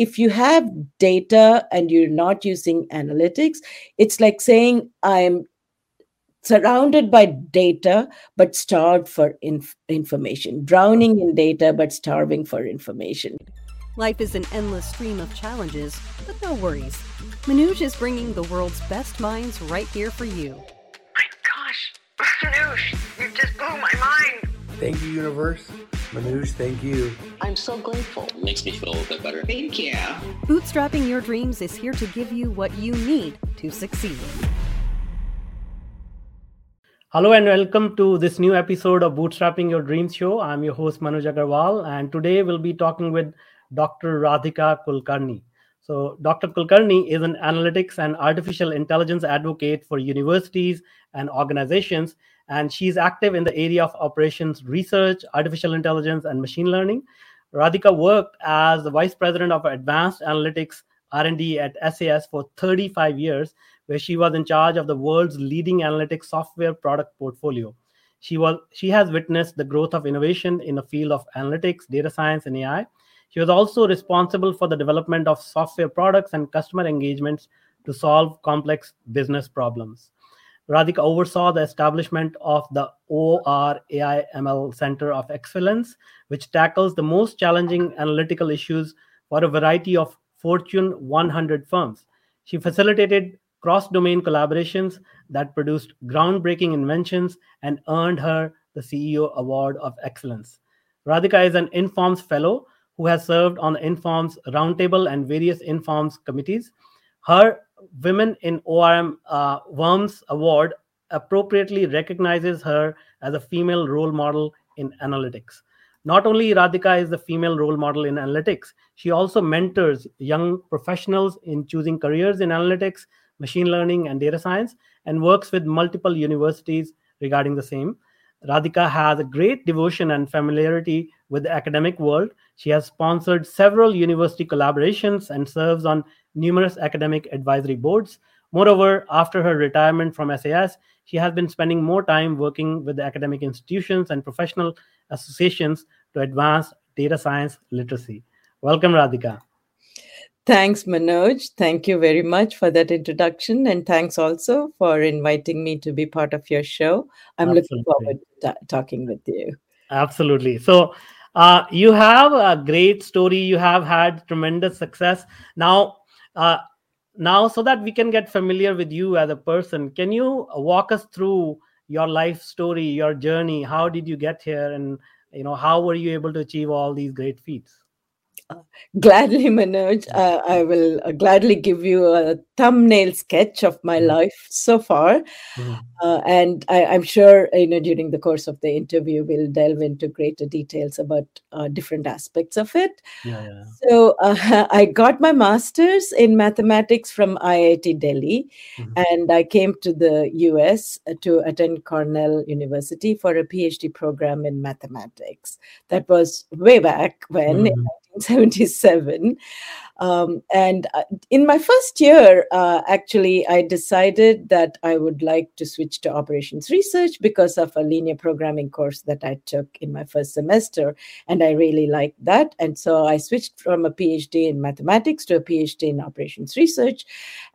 if you have data and you're not using analytics, it's like saying I'm surrounded by data but starved for inf- information, drowning in data but starving for information. Life is an endless stream of challenges, but no worries. Manoj is bringing the world's best minds right here for you. My gosh, Manoj, you just blew my mind. Thank you, universe. Manoj, thank you. I'm so grateful. It makes me feel a little bit better. Thank you. Bootstrapping your dreams is here to give you what you need to succeed. Hello and welcome to this new episode of Bootstrapping Your Dreams show. I'm your host Manoj Agarwal, and today we'll be talking with Dr. Radhika Kulkarni. So, Dr. Kulkarni is an analytics and artificial intelligence advocate for universities and organizations, and she's active in the area of operations research, artificial intelligence, and machine learning. Radhika worked as the vice president of advanced analytics R&D at SAS for 35 years where she was in charge of the world's leading analytics software product portfolio. She was she has witnessed the growth of innovation in the field of analytics, data science, and AI. She was also responsible for the development of software products and customer engagements to solve complex business problems. Radhika oversaw the establishment of the OR AI ML Center of Excellence, which tackles the most challenging analytical issues for a variety of Fortune 100 firms. She facilitated cross domain collaborations that produced groundbreaking inventions and earned her the CEO Award of Excellence. Radhika is an Informs Fellow who has served on the Informs Roundtable and various Informs committees. Her Women in ORM uh, Worms Award appropriately recognizes her as a female role model in analytics. Not only Radhika is the female role model in analytics, she also mentors young professionals in choosing careers in analytics, machine learning, and data science, and works with multiple universities regarding the same. Radhika has a great devotion and familiarity with the academic world. She has sponsored several university collaborations and serves on numerous academic advisory boards. Moreover, after her retirement from SAS, she has been spending more time working with the academic institutions and professional associations to advance data science literacy. Welcome, Radhika. Thanks, Manoj. Thank you very much for that introduction. And thanks also for inviting me to be part of your show. I'm Absolutely. looking forward to talking with you. Absolutely. So, uh, you have a great story. You have had tremendous success. Now, uh, now, so that we can get familiar with you as a person, can you walk us through your life story, your journey? How did you get here, and you know how were you able to achieve all these great feats? Gladly, Manoj, uh, I will uh, gladly give you a thumbnail sketch of my mm-hmm. life so far. Mm-hmm. Uh, and I, am sure, you know, during the course of the interview, we'll delve into greater details about uh, different aspects of it. Yeah, yeah. So uh, I got my master's in mathematics from IIT Delhi, mm-hmm. and I came to the US uh, to attend Cornell University for a PhD program in mathematics. That was way back when, mm-hmm. 1977. Um, and uh, in my first year, uh, actually, I decided that I would like to switch to operations research because of a linear programming course that I took in my first semester. And I really liked that. And so I switched from a PhD in mathematics to a PhD in operations research.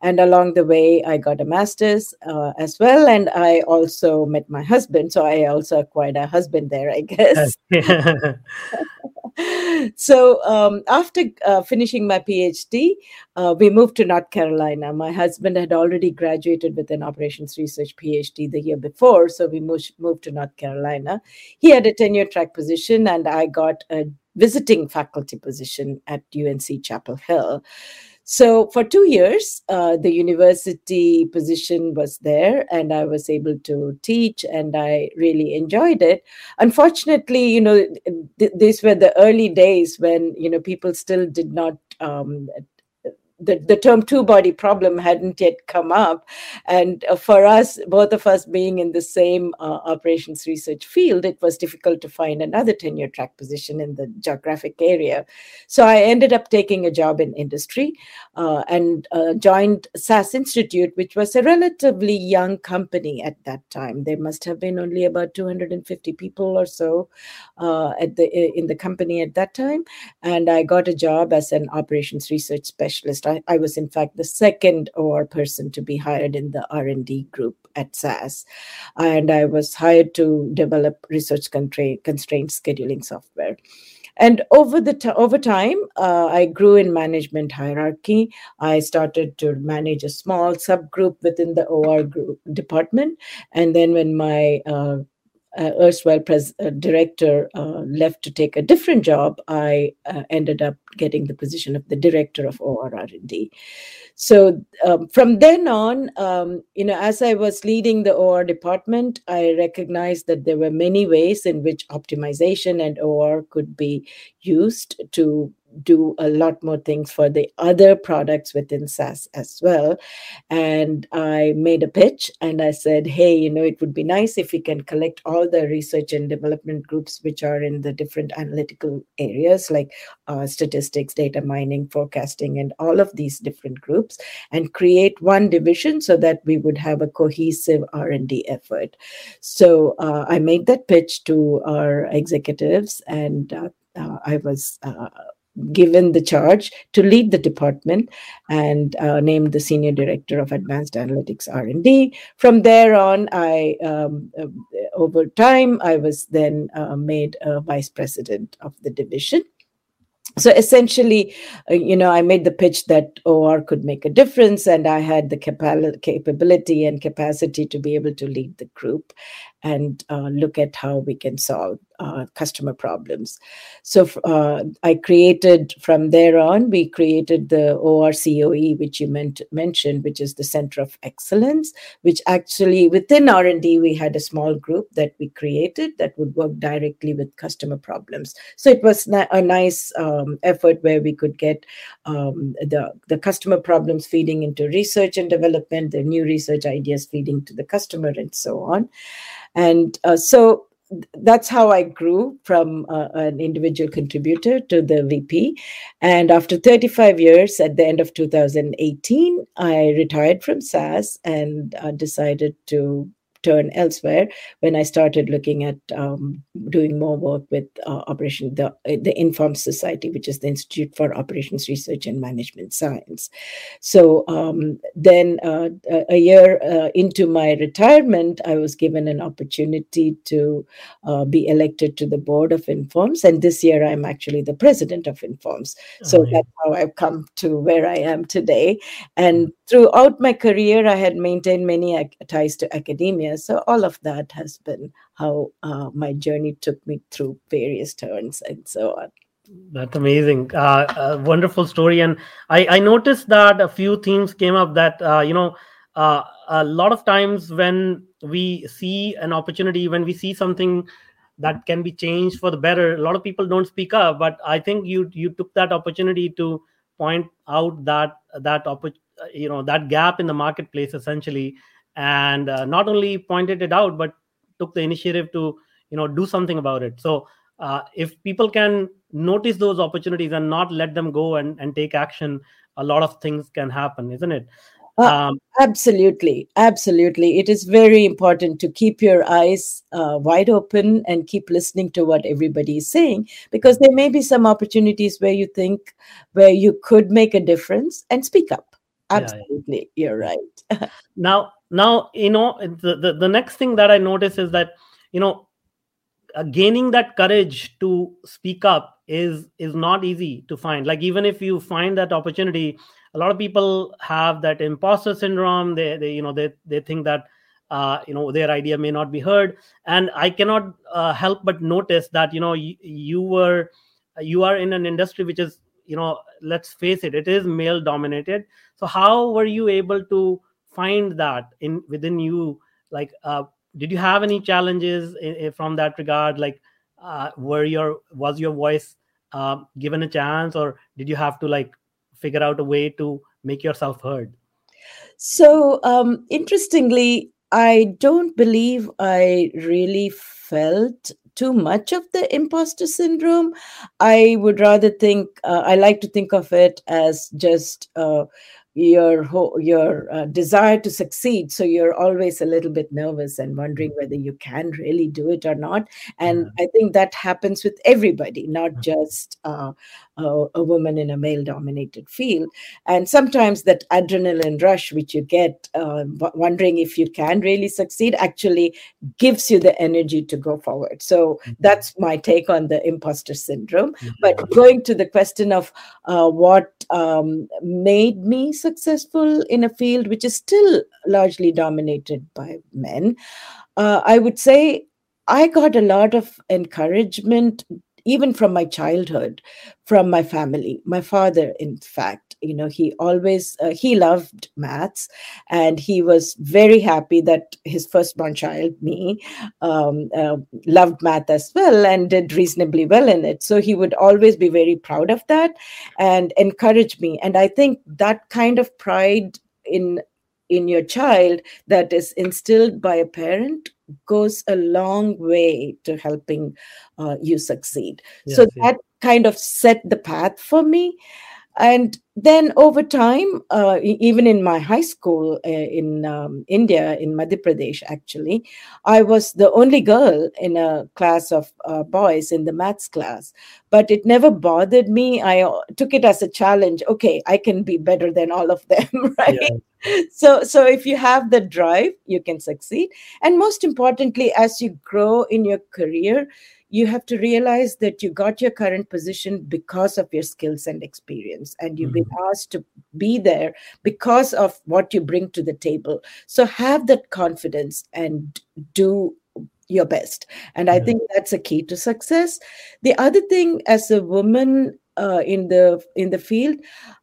And along the way, I got a master's uh, as well. And I also met my husband. So I also acquired a husband there, I guess. so um, after uh, finishing my PhD, uh, we moved to North Carolina. My husband had already graduated with an operations research PhD the year before, so we moved, moved to North Carolina. He had a tenure track position, and I got a visiting faculty position at UNC Chapel Hill. So for two years, uh, the university position was there, and I was able to teach, and I really enjoyed it. Unfortunately, you know, th- these were the early days when you know people still did not um, the, the term two body problem hadn't yet come up. And uh, for us, both of us being in the same uh, operations research field, it was difficult to find another tenure track position in the geographic area. So I ended up taking a job in industry uh, and uh, joined SAS Institute, which was a relatively young company at that time. There must have been only about 250 people or so uh, at the in the company at that time. And I got a job as an operations research specialist. I, I was, in fact, the second OR person to be hired in the R&D group at SAS. And I was hired to develop resource constraint, constraint scheduling software. And over the t- over time uh, i grew in management hierarchy. I started to manage a small subgroup within the or group department. And then when my uh, uh, erstwhile pres- uh, director uh, left to take a different job, I uh, ended up getting the position of the director of OR R&D. So um, from then on, um, you know, as I was leading the OR department, I recognized that there were many ways in which optimization and OR could be used to do a lot more things for the other products within SAS as well. And I made a pitch and I said, hey, you know, it would be nice if we can collect all the research and development groups which are in the different analytical areas like uh, statistics, data mining, forecasting, and all of these different groups and create one division so that we would have a cohesive R&D effort. So uh, I made that pitch to our executives and uh, uh I was uh, given the charge to lead the department and uh, named the senior director of advanced analytics r&d from there on i um, uh, over time i was then uh, made a vice president of the division. So essentially uh, you know i made the pitch that or could make a difference and i had the capability and capacity to be able to lead the group and uh, look at how we can solve uh, customer problems. So uh, I created from there on, we created the ORCOE, which you meant, mentioned, which is the Center of Excellence, which actually within R&D, we had a small group that we created that would work directly with customer problems. So it was a nice um, effort where we could get um, the, the customer problems feeding into research and development, the new research ideas feeding to the customer and so on. And uh, so that's how I grew from uh, an individual contributor to the VP. And after 35 years, at the end of 2018, I retired from SAS and uh, decided to turn elsewhere when I started looking at um, doing more work with uh, Operation the the Inform Society, which is the Institute for Operations Research and Management Science. So um, then, uh, a year uh, into my retirement, I was given an opportunity to uh, be elected to the board of Informs, and this year I'm actually the president of Informs. So oh, yeah. that's how I've come to where I am today. And throughout my career, I had maintained many ties to academia so all of that has been how uh, my journey took me through various turns and so on. That's amazing. Uh, wonderful story. And I, I noticed that a few themes came up that uh, you know uh, a lot of times when we see an opportunity when we see something that can be changed for the better a lot of people don't speak up. But i think you you took that opportunity to point out that that you know that gap in the marketplace essentially and uh, not only pointed it out but took the initiative to you know do something about it. So uh, if people can notice those opportunities and not let them go and, and take action a lot of things can happen isn't it? Uh, um, absolutely. Absolutely. It is very important to keep your eyes uh, wide open and keep listening to what everybody is saying because there may be some opportunities where you think where you could make a difference and speak up. Absolutely yeah, yeah. you're right. Now now you know the, the, the next thing that i notice is that you know uh, gaining that courage to speak up is is not easy to find. Like even if you find that opportunity a lot of people have that imposter syndrome. They, they you know they, they think that uh, you know their idea may not be heard. And i cannot uh, help but notice that you know you, you were you are in an industry which is you know let's face it it is male dominated. So how were you able to find that in within you like uh, did you have any challenges in, in, from that regard? Like uh, were your was your voice uh, given a chance or did you have to like figure out a way to make yourself heard? So um, interestingly i don't believe i really felt too much of the imposter syndrome. I would rather think uh, i like to think of it as just uh, your your uh, desire to succeed so you're always a little bit nervous and wondering whether you can really do it or not. And yeah. i think that happens with everybody not just uh, a, a woman in a male dominated field. And sometimes that adrenaline rush, which you get uh, wondering if you can really succeed, actually gives you the energy to go forward. So mm-hmm. that's my take on the imposter syndrome. Mm-hmm. But going to the question of uh, what um, made me successful in a field which is still largely dominated by men, uh, I would say I got a lot of encouragement even from my childhood from my family my father in fact you know he always uh, he loved maths and he was very happy that his firstborn child me um, uh, loved math as well and did reasonably well in it. So he would always be very proud of that and encourage me. And i think that kind of pride in in your child that is instilled by a parent goes a long way to helping uh, you succeed. Yes, so yes. that kind of set the path for me. And then over time, uh, even in my high school uh, in um, India, in Madhya Pradesh, actually, I was the only girl in a class of uh, boys in the maths class. But it never bothered me. I uh, took it as a challenge. Okay, I can be better than all of them, right? Yeah so so if you have the drive you can succeed and most importantly as you grow in your career you have to realize that you got your current position because of your skills and experience and you've mm-hmm. Been asked to be there because of what you bring to the table. So have that confidence and do your best. And i think that's a key to success. The other thing as a woman uh, in the in the field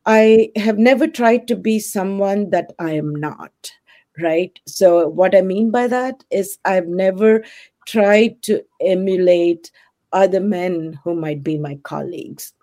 i have never tried to be someone that i am not right? So what i mean by that is i've never tried to emulate other men who might be my colleagues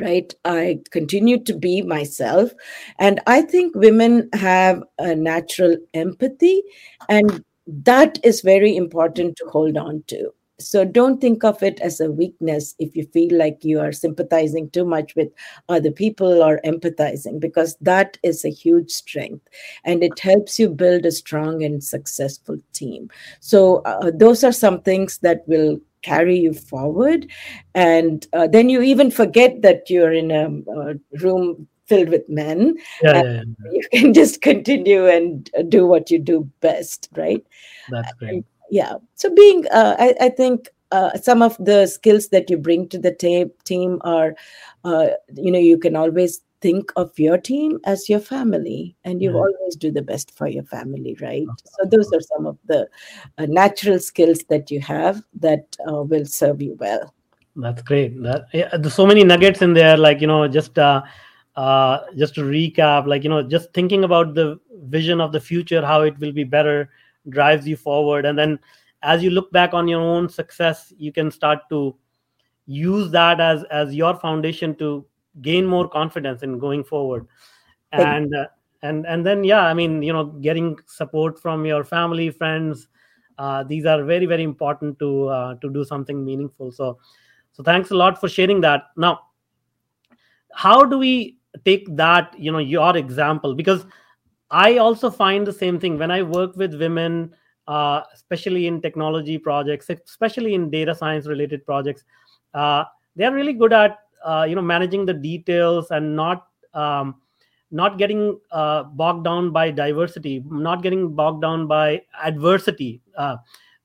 right? I continue to be myself. And i think women have a natural empathy and that is very important to hold on to. So don't think of it as a weakness if you feel like you are sympathizing too much with other people or empathizing because that is a huge strength and it helps you build a strong and successful team. So uh, those are some things that will carry you forward. And uh, then you even forget that you're in a, a room filled with men. Yeah, yeah, yeah, you can just continue and do what you do best right? That's great. And, yeah. So being uh, I, I, think uh, some of the skills that you bring to the team are uh, you know you can always think of your team as your family and you yeah. always do the best for your family right? So those are some of the uh, natural skills that you have that uh, will serve you well. That's great. That yeah, there's so many nuggets in there like you know just uh, uh, just to recap like you know just thinking about the vision of the future how it will be better drives you forward. And then as you look back on your own success you can start to use that as as your foundation to gain more confidence in going forward. And uh, and and then yeah i mean you know getting support from your family friends uh, these are very very important to uh, to do something meaningful. So so thanks a lot for sharing that. Now how do we take that you know your example? Because I also find the same thing. When I work with women, uh, especially in technology projects, especially in data science related projects. Uh, they are really good at uh, you know managing the details and not um, not getting uh, bogged down by diversity, not getting bogged down by adversity. Uh,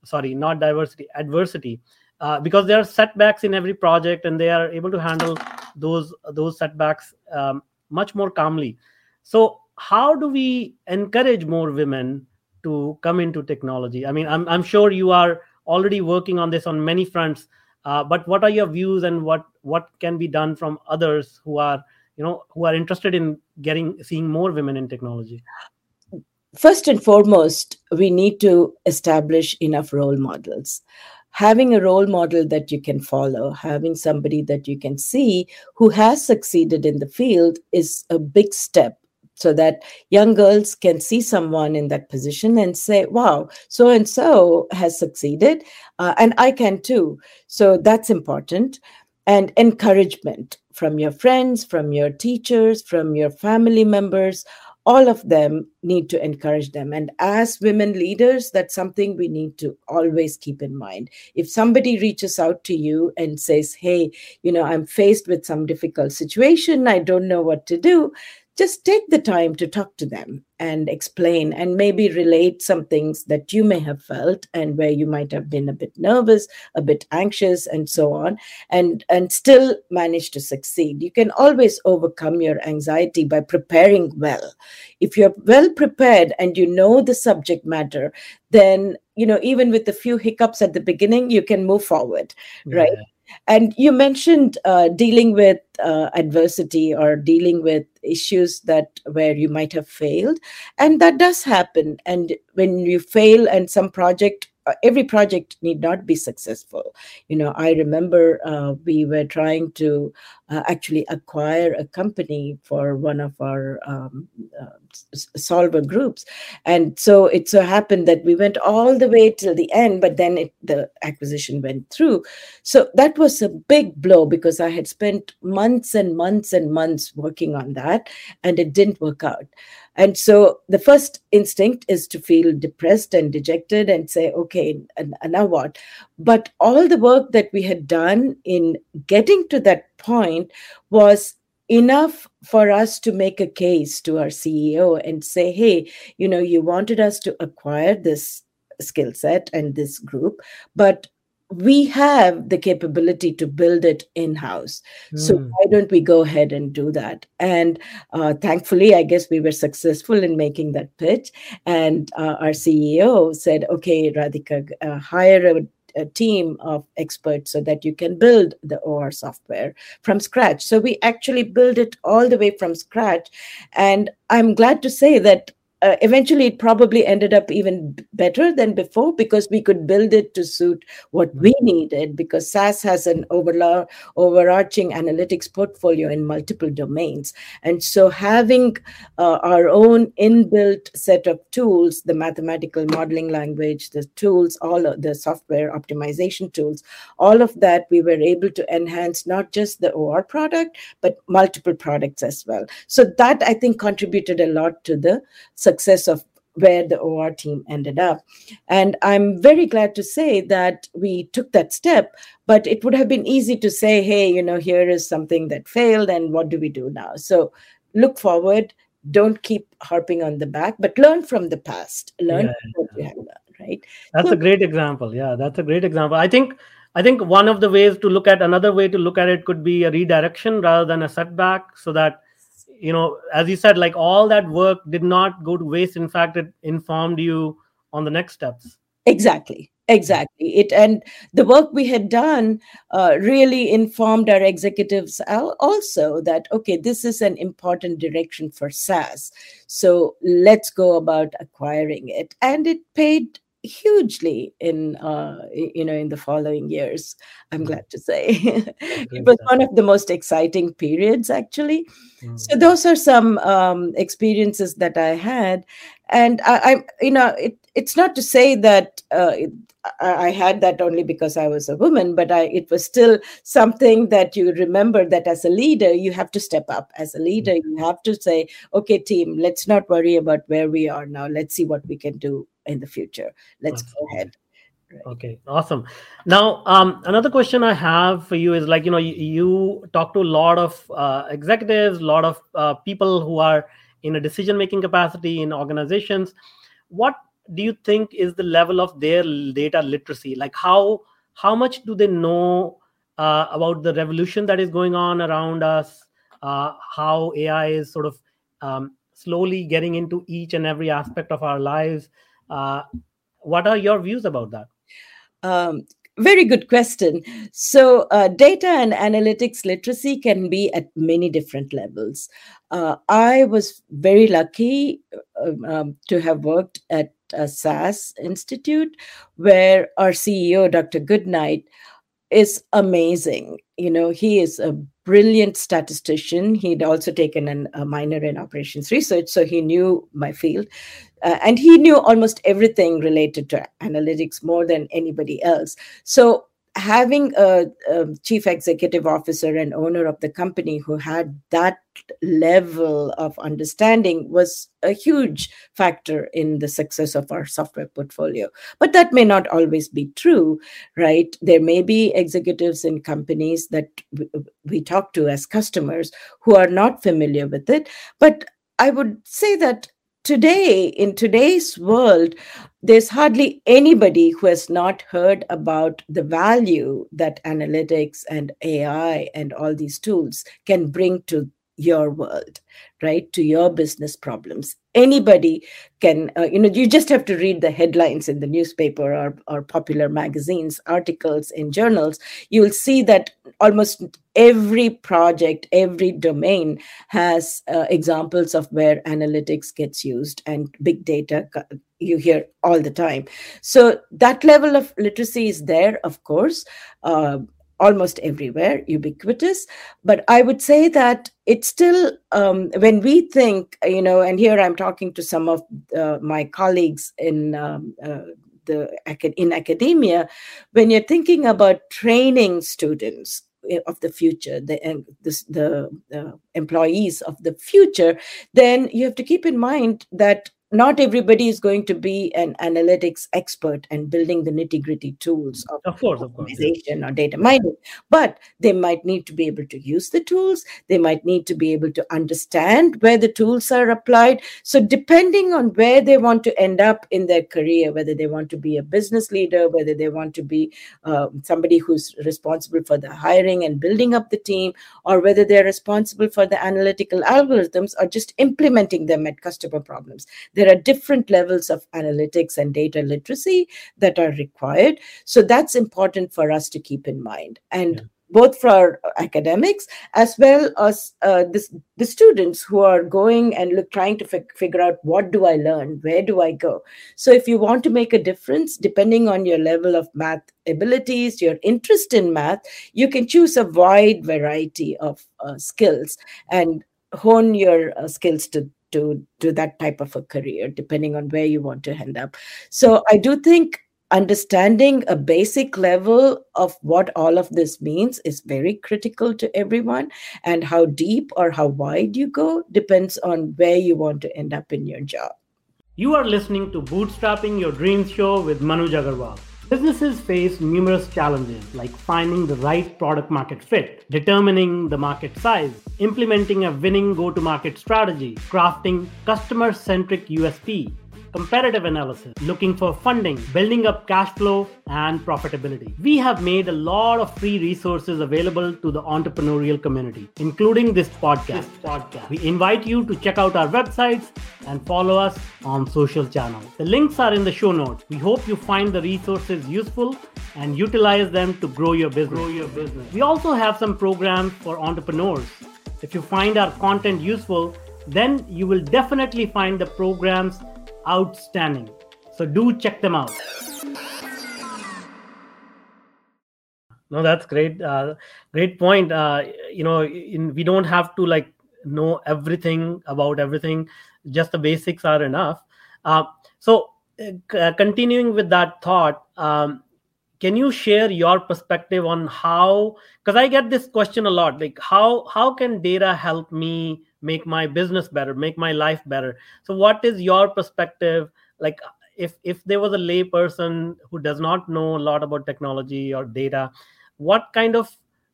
sorry, not diversity, adversity. Uh, because there are setbacks in every project, and they are able to handle those those setbacks um, much more calmly. So how do we encourage more women to come into technology? I mean, I'm, I'm sure you are already working on this on many fronts, uh, but what are your views and what what can be done from others who are you know who are interested in getting seeing more women in technology? First and foremost, we need to establish enough role models having a role model that you can follow, having somebody that you can see who has succeeded in the field is a big step so that young girls can see someone in that position and say, wow, so and so has succeeded, uh, and I can too. So that's important. And encouragement from your friends, from your teachers, from your family members, all of them need to encourage them. And as women leaders, that's something we need to always keep in mind. If somebody reaches out to you and says, Hey, you know, I'm faced with some difficult situation, I don't know what to do, just take the time to talk to them and explain and maybe relate some things that you may have felt and where you might have been a bit nervous a bit anxious and so on and and still manage to succeed. You can always overcome your anxiety by preparing well. If you're well prepared and you know the subject matter then you know even with a few hiccups at the beginning you can move forward yeah. And you mentioned uh, dealing with uh, adversity or dealing with issues that where you might have failed, and that does happen. And when you fail, and some project every project need not be successful. You know i remember uh, we were trying to uh, actually acquire a company for one of our um, uh, solver groups. And so it so happened that we went all the way till the end but then it, the acquisition went through. So that was a big blow because i had spent months and months and months working on that and it didn't work out and so the first instinct is to feel depressed and dejected and say, okay, and, and now what? But all the work that we had done in getting to that point was enough for us to make a case to our CEO and say, hey, you know, you wanted us to acquire this skill set and this group, but we have the capability to build it in house. Mm. So hmm. why don't we go ahead and do that? And uh, thankfully, I guess we were successful in making that pitch. And uh, our CEO said, okay, Radhika, uh, hire a a team of experts so that you can build the OR software from scratch. So we actually build it all the way from scratch. And I'm glad to say that uh, eventually it probably ended up even better than before because we could build it to suit what we mm-hmm. needed because SAS has an overla- overarching analytics portfolio in multiple domains. And so having uh, our own inbuilt set of tools, the mathematical modeling language, the tools, all of the software optimization tools, all of that we were able to enhance not just the OR product, but multiple products as well. So that I think contributed a lot to the success of where the OR team ended up. And I'm very glad to say that we took that step, but it would have been easy to say, hey, you know, here is something that failed, and what do we do now? So look forward, don't keep harping on the back, but learn from the past, learn yeah. what you have learned, right? That's so, a great example. Yeah, that's a great example. I think. I think one of the ways to look at another way to look at it could be a redirection rather than a setback, so that you know as you said like all that work did not go to waste. In fact it informed you on the next steps. Exactly. Exactly. It and the work we had done uh, really informed our executives also that okay this is an important direction for sas so let's go about acquiring it. And it paid hugely in uh, you know in the following years i'm glad to say it was one of the most exciting periods actually mm. so those are some um, experiences that i had and i, I you know it, it's not to say that uh, it, I had that only because I was a woman, but I, it was still something that you remember that as a leader, you have to step up. As a leader, mm. you have to say, okay, team, let's not worry about where we are now. Let's see what we can do in the future. Let's go ahead. Right. Okay, awesome. Now, um, another question I have for you is like, you know, you, you talk to a lot of uh, executives, a lot of uh, people who are in a decision making capacity in organizations. What do you think is the level of their data literacy? Like, how how much do they know uh, about the revolution that is going on around us? Uh, how AI is sort of um, slowly getting into each and every aspect of our lives uh, what are your views about that? Um, very good question. So, uh, data and analytics literacy can be at many different levels. Uh, I was very lucky uh, um, to have worked at a SAS Institute, where our CEO, Dr. Goodnight, is amazing. You know, he is a brilliant statistician. He'd also taken an, a minor in operations research, so he knew my field. Uh, and he knew almost everything related to analytics more than anybody else. So having a, a, chief executive officer and owner of the company who had that level of understanding was a huge factor in the success of our software portfolio. But that may not always be true right? There may be executives in companies that we talk to as customers who are not familiar with it. But i would say that today, in today's world, there's hardly anybody who has not heard about the value that analytics and AI and all these tools can bring to your world, right? To your business problems. Anybody can, uh, you know, you just have to read the headlines in the newspaper or, or popular magazines, articles in journals. You'll see that almost every project, every domain has uh, examples of where analytics gets used and big data you hear all the time. So that level of literacy is there, of course. Uh, almost everywhere, ubiquitous. But I would say that it's still, um, when we think, you know, and here I'm talking to some of uh, my colleagues in um, uh, the in academia, when you're thinking about training students eh, of the future, the the, the employees of the future, then you have to keep in mind that not everybody is going to be an analytics expert and building the nitty gritty tools of, of course, of course, or data mining, but they might need to be able to use the tools. They might need to be able to understand where the tools are applied. So, depending on where they want to end up in their career, whether they want to be a business leader, whether they want to be uh, somebody who's responsible for the hiring and building up the team, or whether they're responsible for the analytical algorithms or just implementing them at customer problems there are different levels of analytics and data literacy that are required. So that's important for us to keep in mind. And yeah both for our academics as well as uh, this, the students who are going and look trying to f- figure out what do i learn where do i go so if you want to make a difference depending on your level of math abilities your interest in math you can choose a wide variety of uh, skills and hone your uh, skills to to do that type of a career, depending on where you want to end up. So I do think understanding a basic level of what all of this means is very critical to everyone and how deep or how wide you go depends on where you want to end up in your job you are listening to bootstrapping your dreams show with manoj agarwal Businesses face numerous challenges like finding the right product market fit, determining the market size, implementing a winning go to market strategy, crafting customer centric USP, competitive analysis, looking for funding, building up cash flow and profitability. We have made a lot of free resources available to the entrepreneurial community, including this podcast. This podcast. We invite you to check out our websites and follow us on social channels. The links are in the show notes. We hope you find the resources useful and utilize them to grow your business. Grow your business. We also have some programs for entrepreneurs. If you find our content useful, then you will definitely find the programs outstanding. So do check them out. No, that's great. Uh, great point. Uh, you know, in, we don't have to like know everything about everything. Just the basics are enough. Uh, so, uh, continuing with that thought, um, can you share your perspective on how? Because I get this question a lot. Like, how how can data help me make my business better make my life better. So what is your perspective? Like if if there was a lay person who does not know a lot about technology or data what kind of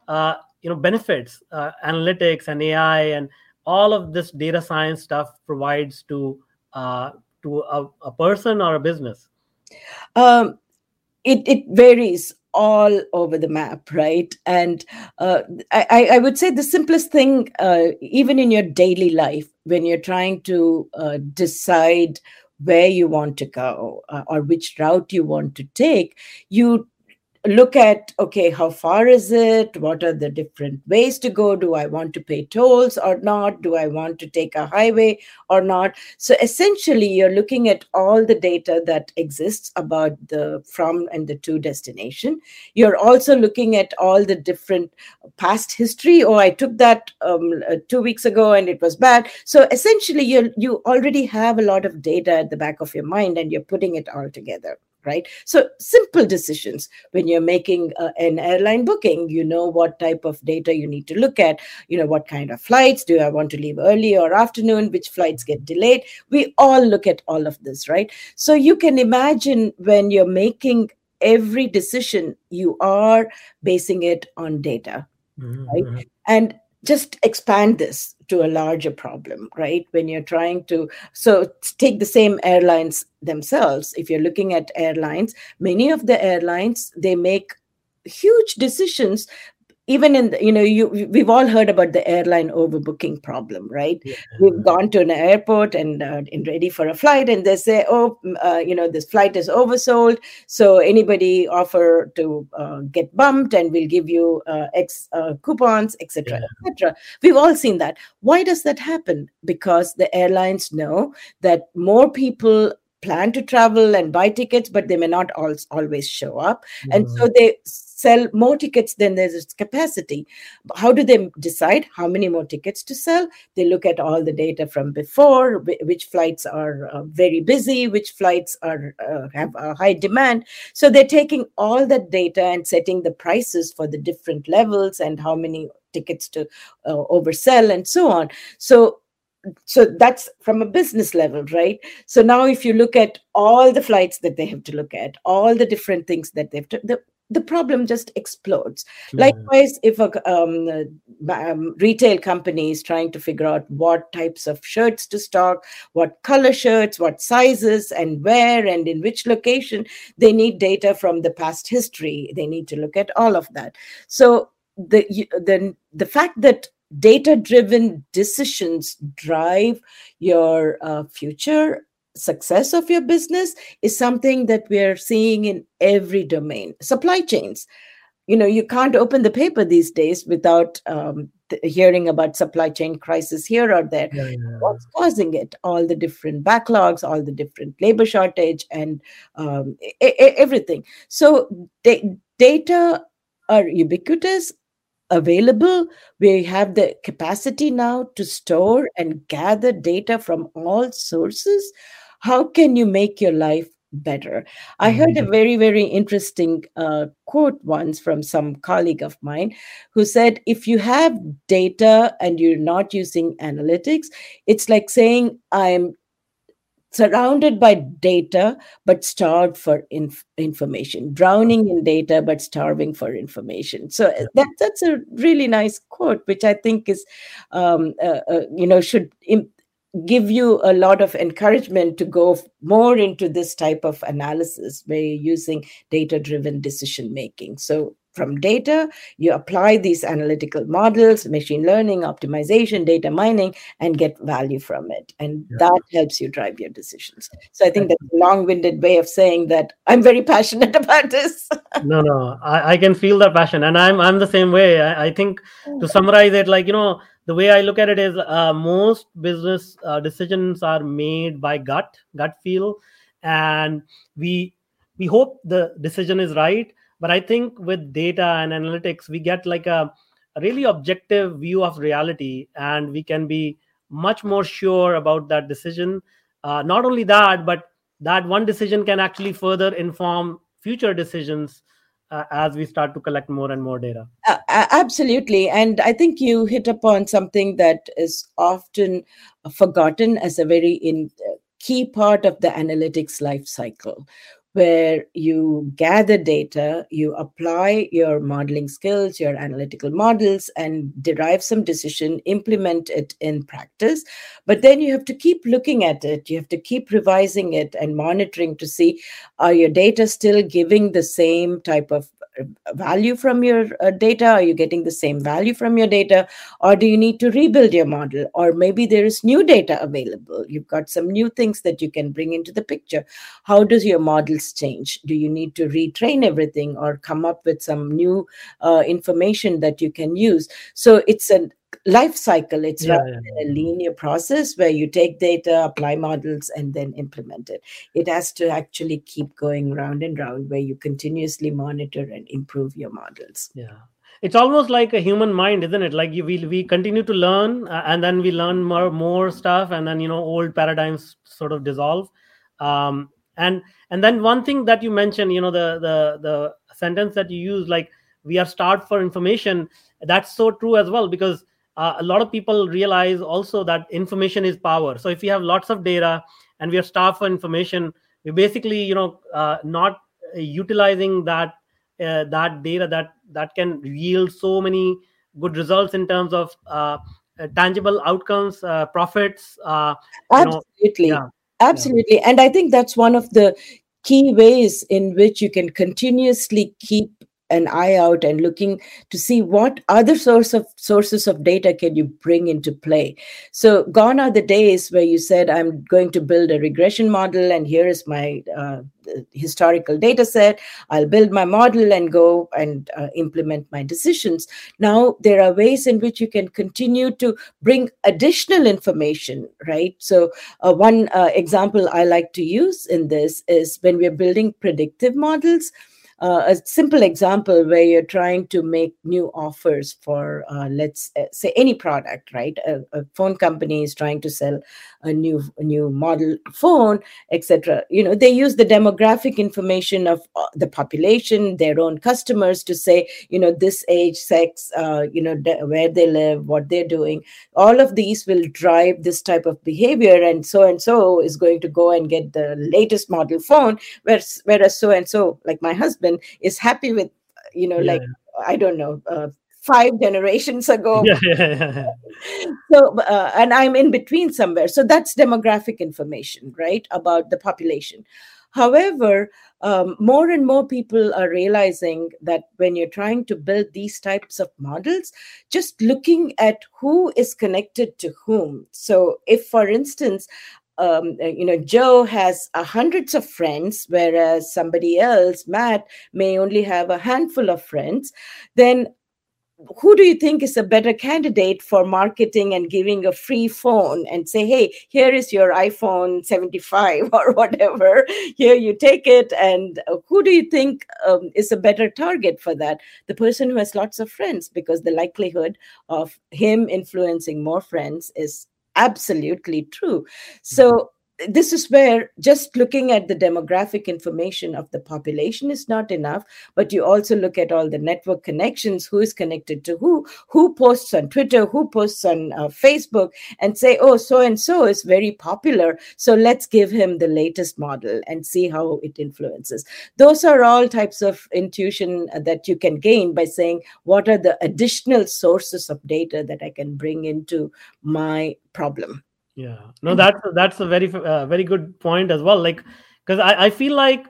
uh, you know benefits uh, analytics and ai and all of this data science stuff provides to uh, to a, a person or a business? Um, it, it varies all over the map, right? And uh, I, I, would say the simplest thing, uh, even in your daily life, when you're trying to uh, decide where you want to go uh, or which route you want to take, you look at okay how far is it? What are the different ways to go? Do i want to pay tolls or not? Do i want to take a highway or not? So essentially you're looking at all the data that exists about the from and the to destination. You're also looking at all the different past history. Oh i took that um, uh, two weeks ago and it was bad. So essentially you you already have a lot of data at the back of your mind and you're putting it all together right? So simple decisions. When you're making uh, an airline booking you know what type of data you need to look at. You know what kind of flights do i want to leave early or afternoon? Which flights get delayed? We all look at all of this right? So you can imagine when you're making every decision you are basing it on data Mhm, right? mhm. and just expand this to a larger problem right? When you're trying to so take the same airlines themselves. If you're looking at airlines many of the airlines they make huge decisions even in the, you know you we've all heard about the airline overbooking problem right? Yeah. we've gone to an airport and uh, and ready for a flight and they say oh uh, you know this flight is oversold. So anybody offer to uh, get bumped and we'll give you uh, x uh, coupons etc Yeah. etc we've all seen that. Why does that happen? Because the airlines know that more people plan to travel and buy tickets but they may not al- always show up. And so they sell more tickets than there's capacity. How do they decide how many more tickets to sell? They look at all the data from before which flights are uh, very busy which flights are uh, have a high demand. So they're taking all that data and setting the prices for the different levels and how many tickets to uh, oversell and so on. So so that's from a business level right? So now if you look at all the flights that they have to look at all the different things that they've to, the the problem just explodes. Likewise if a um, uh, um, retail company is trying to figure out what types of shirts to stock what color shirts what sizes and where and in which location they need data from the past history. They need to look at all of that. So the the the fact that data driven decisions drive your uh, future success of your business is something that we're seeing in every domain. Supply chains. You know you can't open the paper these days without um, th- hearing about supply chain crisis here or there. Yeah, yeah. what's causing it? All the different backlogs all the different labor shortage and um, e- e- everything. So da- data are ubiquitous available. We have the capacity now to store and gather data from all sources. How can you make your life better? I heard a very very interesting uh, quote once from some colleague of mine who said if you have data and you're not using analytics it's like saying i'm surrounded by data but starved for inf- information. Drowning in data but starving for information. So that that's a really nice quote which i think is um, uh, uh, you know should Im- give you a lot of encouragement to go f- more into this type of analysis where you're using data driven decision making so from data. You apply these analytical models machine learning optimization data mining and get value from it. And Yeah. that helps you drive your decisions. So i think that's a long-winded way of saying that i'm very passionate about this. No no I, I can feel that passion and i'm i'm the same way. I, I think to summarize it like you know the way i look at it is uh, most business uh, decisions are made by gut gut feel and we we hope the decision is right but i think with data and analytics we get like a, a really objective view of reality and we can be much more sure about that decision. Uh, not only that but that one decision can actually further inform future decisions uh, as we start to collect more and more data. Uh, absolutely. And I think you hit upon something that is often forgotten as a very in, key part of the analytics life cycle, where you gather data, you apply your modeling skills, your analytical models, and derive some decision, implement it in practice. But then you have to keep looking at it, you have to keep revising it and monitoring to see are your data still giving the same type of uh, value from your uh, data? Are you getting the same value from your data? Or do you need to rebuild your model? Or maybe there is new data available. You've got some new things that you can bring into the picture. How does your model change? Do you need to retrain everything or come up with some new uh, information that you can use? So it's a life cycle. It's Yeah, rather yeah, a linear process where you take data apply models and then implement it. It has to actually keep going round and round where you continuously monitor and improve your models. Yeah. It's almost like a human mind isn't it? Like you, we, we continue to learn uh, and then we learn more more stuff and then you know old paradigms sort of dissolve. Um, and and then one thing that you mentioned you know the the the sentence that you use like we are starved for information that's so true as well because uh, a lot of people realize also that information is power. So if we have lots of data and we are starved for information we basically you know uh, not utilizing that uh, that data that that can yield so many good results in terms of uh, tangible outcomes uh, profits uh, you know, absolutely. Yeah and i think that's one of the key ways in which you can continuously keep an eye out and looking to see what other source of sources of data can you bring into play. So gone are the days where you said i'm going to build a regression model and here is my uh, historical data set. I'll build my model and go and uh, implement my decisions. Now there are ways in which you can continue to bring additional information right? So uh, one uh, example i like to use in this is when we're building predictive models uh, a simple example where you're trying to make new offers for uh, let's uh, say any product right? A, a, phone company is trying to sell a new a new model phone etc you know they use the demographic information of uh, the population their own customers to say you know this age sex uh, you know de- where they live what they're doing. All of these will drive this type of behavior and so and so is going to go and get the latest model phone whereas whereas so and so like my husband is happy with you know Yeah. like i don't know uh, five generations ago yeah, yeah. so uh, and i'm in between somewhere so that's demographic information right about the population however um, more and more people are realizing that when you're trying to build these types of models just looking at who is connected to whom so if for instance um, you know joe has uh, hundreds of friends whereas somebody else matt may only have a handful of friends. Then who do you think is a better candidate for marketing and giving a free phone and say hey here is your iphone 75 or whatever. Here you take it and uh, who do you think um, is a better target for that? The person who has lots of friends because the likelihood of him influencing more friends is absolutely true. Mm-hmm. So this is where just looking at the demographic information of the population is not enough but you also look at all the network connections who is connected to who who posts on twitter who posts on uh, facebook and say oh so and so is very popular so let's give him the latest model and see how it influences. Those are all types of intuition that you can gain by saying what are the additional sources of data that i can bring into my problem yeah. No that's that's a very uh, very good point as well like because I, I feel like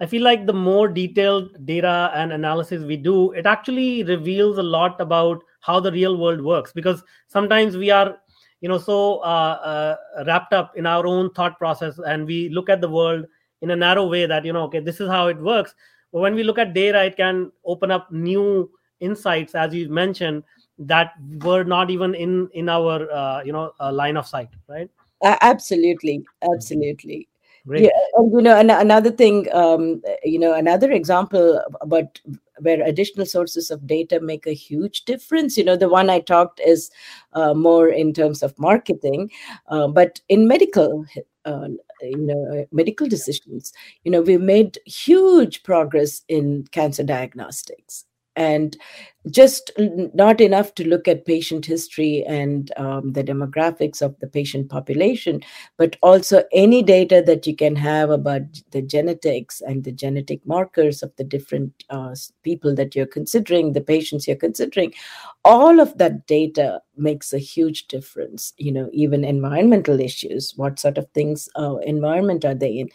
i feel like the more detailed data and analysis we do it actually reveals a lot about how the real world works because sometimes we are you know so uh, uh, wrapped up in our own thought process and we look at the world in a narrow way that you know okay this is how it works. But when we look at data it can open up new insights as you mentioned that were not even in in our uh, you know uh, line of sight right Uh, absolutely, absolutely. great Yeah, and you know, an- another thing, um, you know, another example about where additional sources of data make a huge difference. You know, the one I talked is uh, more in terms of marketing, uh, but in medical, uh, you know, medical decisions, you know, we've made huge progress in cancer diagnostics. And just not enough to look at patient history and um, the demographics of the patient population, but also any data that you can have about the genetics and the genetic markers of the different uh, people that you're considering, the patients you're considering, all of that data makes a huge difference. You know, even environmental issues, what sort of things, uh, environment are they in?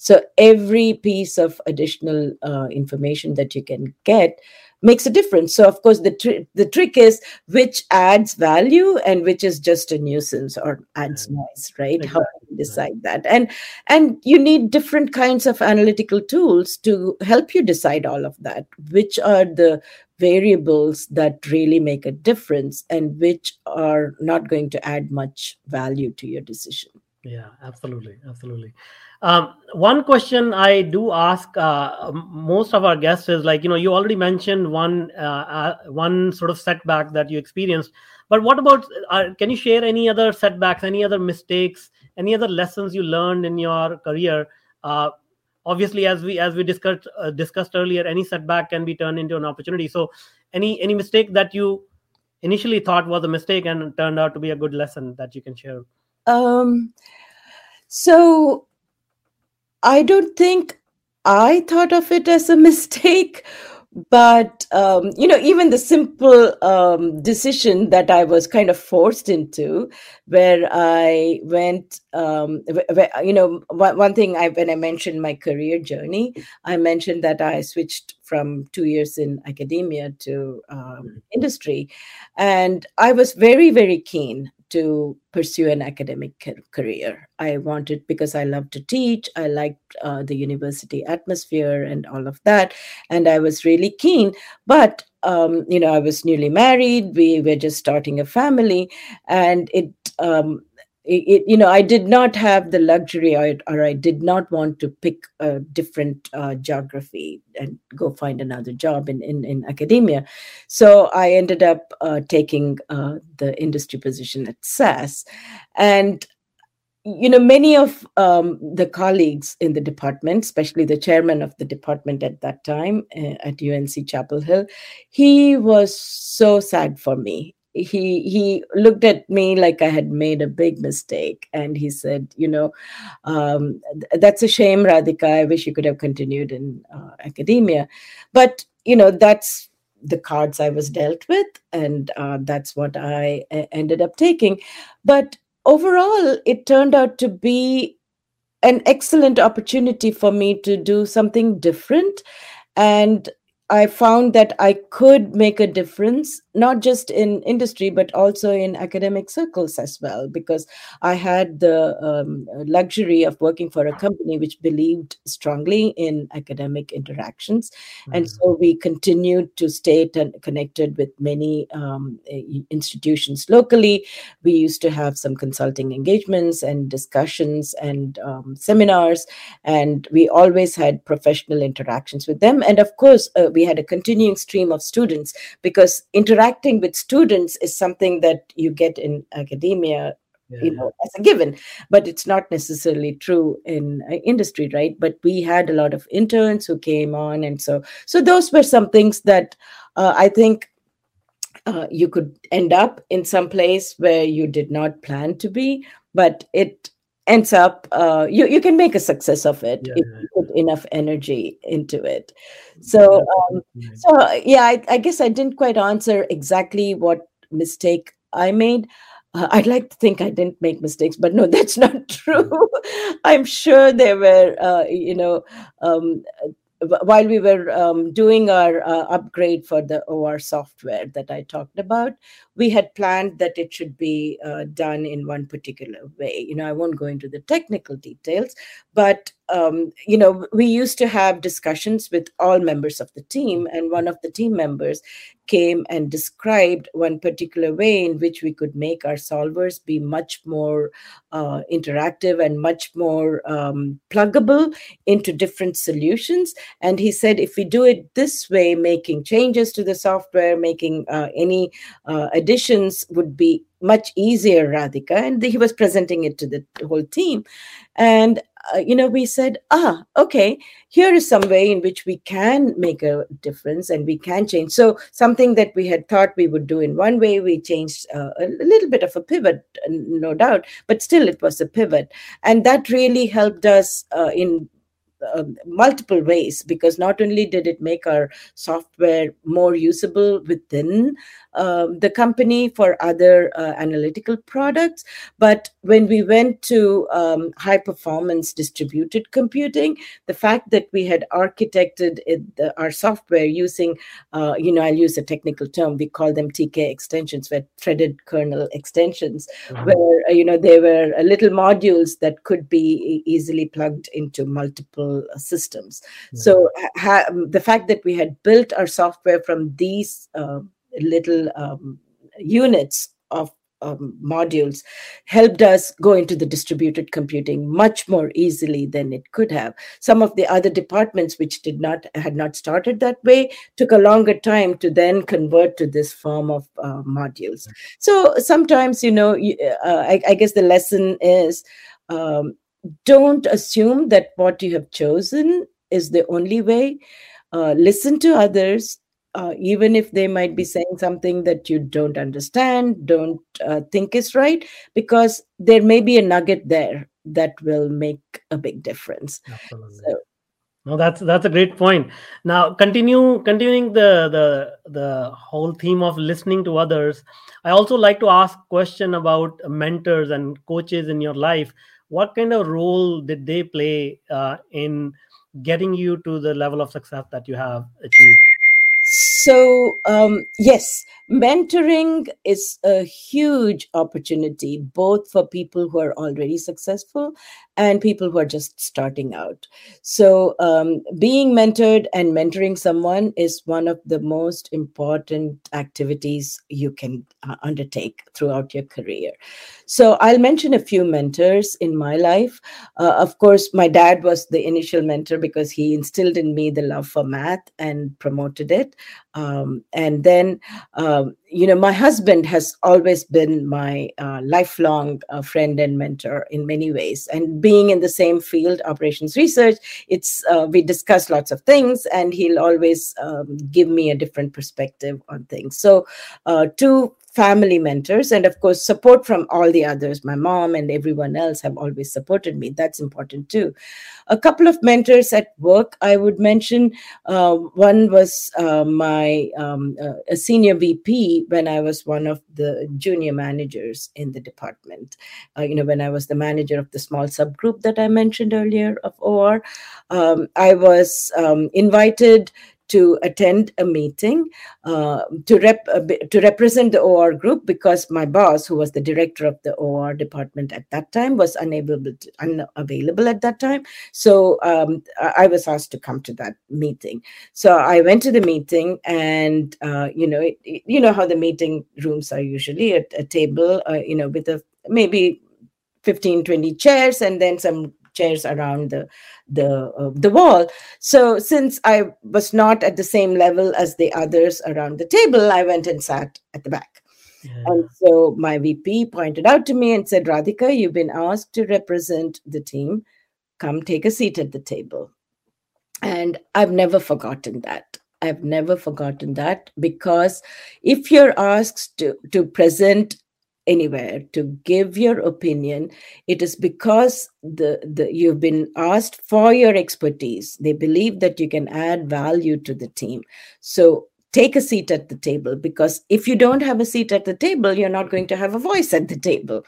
So every piece of additional uh, information that you can get makes a difference. So of course the tr- the trick is which adds value and which is just a nuisance or adds noise, right? How do you decide that? And and you need different kinds of analytical tools to help you decide all of that. Which are the variables that really make a difference and which are not going to add much value to your decision yeah absolutely absolutely. Um, one question i do ask uh, most of our guests is like you know you already mentioned one uh, uh, one sort of setback that you experienced but what about uh, can you share any other setbacks any other mistakes any other lessons you learned in your career? Uh, obviously as we as we discussed uh, discussed earlier any setback can be turned into an opportunity. So any any mistake that you initially thought was a mistake and turned out to be a good lesson that you can share um so I don't think I thought of it as a mistake, but um, you know, even the simple um, decision that I was kind of forced into, where I went, um, where, you know, one, one thing I when I mentioned my career journey, I mentioned that I switched from two years in academia to um, industry, and I was very very keen to pursue an academic career. I wanted because I loved to teach, I liked uh, the university atmosphere and all of that, and I was really keen. But um, you know, I was newly married. We were just starting a family, and it um, it, you know, I did not have the luxury, or, or I did not want to pick a different uh, geography and go find another job in, in, in academia. So I ended up uh, taking uh, the industry position at SAS. And you know, many of um, the colleagues in the department, especially the chairman of the department at that time uh, at UNC Chapel Hill, he was so sad for me he he looked at me like I had made a big mistake, and he said, "You know, um, that's a shame, Radhika. I wish you could have continued in uh, academia, but you know that's." the cards I was dealt with, and uh, that's what I ended up taking. But overall, it turned out to be an excellent opportunity for me to do something different and I found that I could make a difference, not just in industry, but also in academic circles as well, because I had the um, luxury of working for a company which believed strongly in academic interactions. Mm-hmm. And so we continued to stay t- connected with many um, institutions locally. We used to have some consulting engagements and discussions and um, seminars, and we always had professional interactions with them. And of course, uh, we had a continuing stream of students because interacting with students is something that you get in academia yeah, you know as a given. But it's not necessarily true in uh, industry right? But we had a lot of interns who came on and so so those were some things that uh, i think uh, you could end up in some place where you did not plan to be but it ends up uh, you you can make a success of it yeah, if you put enough energy into it. So um, so yeah I, I, guess i didn't quite answer exactly what mistake i made. Uh, i'd like to think i didn't make mistakes but no that's not true. I'm sure there were uh, you know um, while we were um, doing our uh, upgrade for the OR software that I talked about, we had planned that it should be uh, done in one particular way. You know, I won't go into the technical details, but um, you know, we used to have discussions with all members of the team, and one of the team members came and described one particular way in which we could make our solvers be much more uh, interactive and much more um, pluggable into different solutions. And he said, if we do it this way, making changes to the software, making uh, any uh, additions would be much easier, Radhika. And he was presenting it to the whole team. And uh, you know, we said, ah, okay, here is some way in which we can make a difference and we can change. So, something that we had thought we would do in one way, we changed uh, a little bit of a pivot, no doubt, but still it was a pivot. And that really helped us uh, in uh, multiple ways because not only did it make our software more usable within um, the company for other uh, analytical products. But when we went to um, high performance distributed computing, the fact that we had architected it, the, our software using, uh, you know, I'll use a technical term, we call them TK extensions, where threaded kernel extensions, Mhm. where, uh, you know, they were little modules that could be easily plugged into multiple uh, systems. So ha- the fact that we had built our software from these uh, little um, units of um, modules helped us go into the distributed computing much more easily than it could have. Some of the other departments which did not had not started that way took a longer time to then convert to this form of uh, modules. So sometimes, you know, uh, I, I guess the lesson is. Um, don't assume that what you have chosen is the only way. Uh, listen to others, uh, even if they might be saying something that you don't understand, don't uh, think is right, because there may be a nugget there that will make a big difference. Absolutely. So, No, that's that's a great point. Now, continue continuing the the the whole theme of listening to others. I also like to ask question about mentors and coaches in your life. What kind of role did they play uh, in getting you to the level of success that you have achieved? So um, yes, mentoring is a huge opportunity both for people who are already successful and people who are just starting out. So, um, being mentored and mentoring someone is one of the most important activities you can uh, undertake throughout your career. So, I'll mention a few mentors in my life. Uh, of course, my dad was the initial mentor because he instilled in me the love for math and promoted it. Um, and then, um, you know, my husband has always been my uh, lifelong uh, friend and mentor in many ways. And being in the same field, operations research, it's uh, we discuss lots of things, and he'll always um, give me a different perspective on things. So, uh, two family mentors and of course support from all the others. My mom and everyone else have always supported me. That's important too. A couple of mentors at work i would mention uh, one was uh, my um, uh, a senior vp when i was one of the junior managers in the department. Uh, you know when i was the manager of the small subgroup that i mentioned earlier of or um, i was um, invited to attend a meeting uh, to rep uh, to represent the OR group because my boss, who was the director of the OR department at that time, was unable to, unavailable at that time. So um, I was asked to come to that meeting. So I went to the meeting, and uh, you know, it, it, you know how the meeting rooms are usually at a table, uh, you know, with a maybe 15 20 chairs and then some chairs around the the uh, the wall. So since i was not at the same level as the others around the table i went and sat at the back. Yeah. and so my vp pointed out to me and said radhika you've been asked to represent the team. Come take a seat at the table. And i've never forgotten that. I've never forgotten that because if you're asked to to present anywhere to give your opinion. It is because the, the you've been asked for your expertise. They believe that you can add value to the team. So take a seat at the table because if you don't have a seat at the table you're not going to have a voice at the table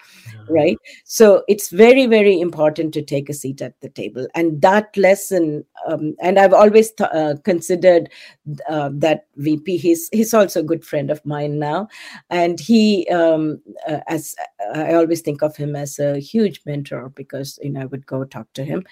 right? So it's very very important to take a seat at the table. And that lesson um, and i've always th- uh, considered uh, that vp he's he's also a good friend of mine now. And he um, uh, as i always think of him as a huge mentor because you know i would go talk to him.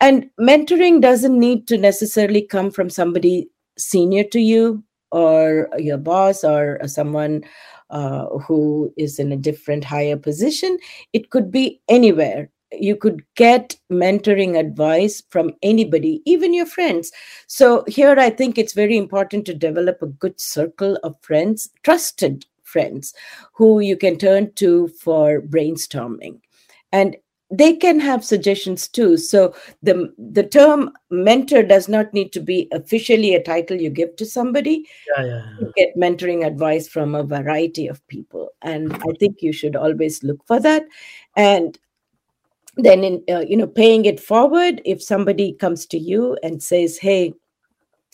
And mentoring doesn't need to necessarily come from somebody senior to you or your boss or someone uh, who is in a different higher position it could be anywhere. You could get mentoring advice from anybody even your friends. So here i think it's very important to develop a good circle of friends trusted friends who you can turn to for brainstorming. And they can have suggestions too so the the term mentor does not need to be officially a title you give to somebody yeah, yeah, yeah. you get mentoring advice from a variety of people and i think you should always look for that and then in uh, you know paying it forward if somebody comes to you and says hey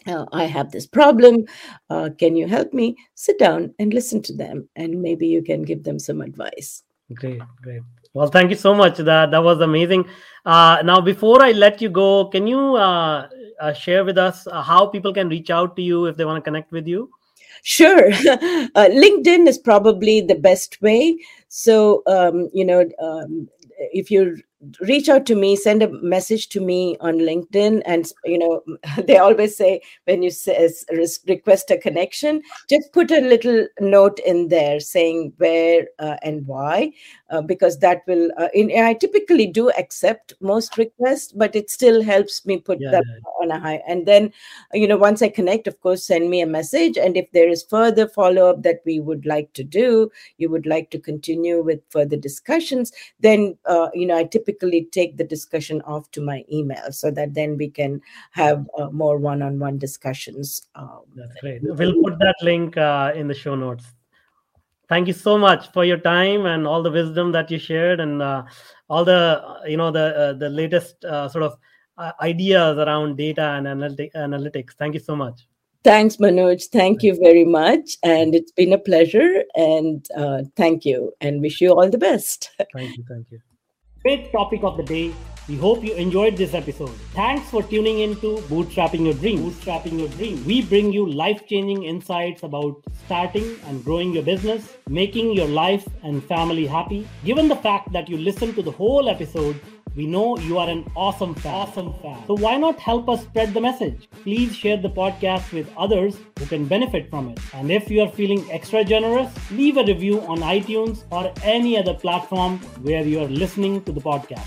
uh, I have this problem. Uh, can you help me? Sit down and listen to them, and maybe you can give them some advice. Great, great. Well, thank you so much. That that was amazing. Uh, now, before I let you go, can you uh, uh, share with us uh, how people can reach out to you if they want to connect with you? Sure. Uh, LinkedIn is probably the best way. So, um, you know, um, if you reach out to me send a message to me on linkedin and you know they always say when you say, request a connection just put a little note in there saying where uh, and why uh, because that will uh, in, i typically do accept most requests but it still helps me put Yeah, them yeah. on a high and then you know once i connect of course send me a message and if there is further follow up that we would like to do you would like to continue with further discussions then uh, you know i typically take the discussion off to my email so that then we can have uh, more one-on-one discussions um, That's great. We'll put that link uh, in the show notes. Thank you so much for your time and all the wisdom that you shared, and uh, all the you know the uh, the latest uh, sort of uh, ideas around data and analytic, analytics. Thank you so much. thanks manoj thank you very much and it's been a pleasure and uh, thank you and wish you all the best Thank you. Thank you. Great topic of the day. We hope you enjoyed this episode. Thanks for tuning in to Bootstrapping Your Dream. Bootstrapping Your Dream. We bring you life-changing insights about starting and growing your business, making your life and family happy. Given the fact that you listened to the whole episode, we know you are an awesome fan. Awesome fan. So why not help us spread the message? Please share the podcast with others who can benefit from it. And if you are feeling extra generous, leave a review on iTunes or any other platform where you are listening to the podcast.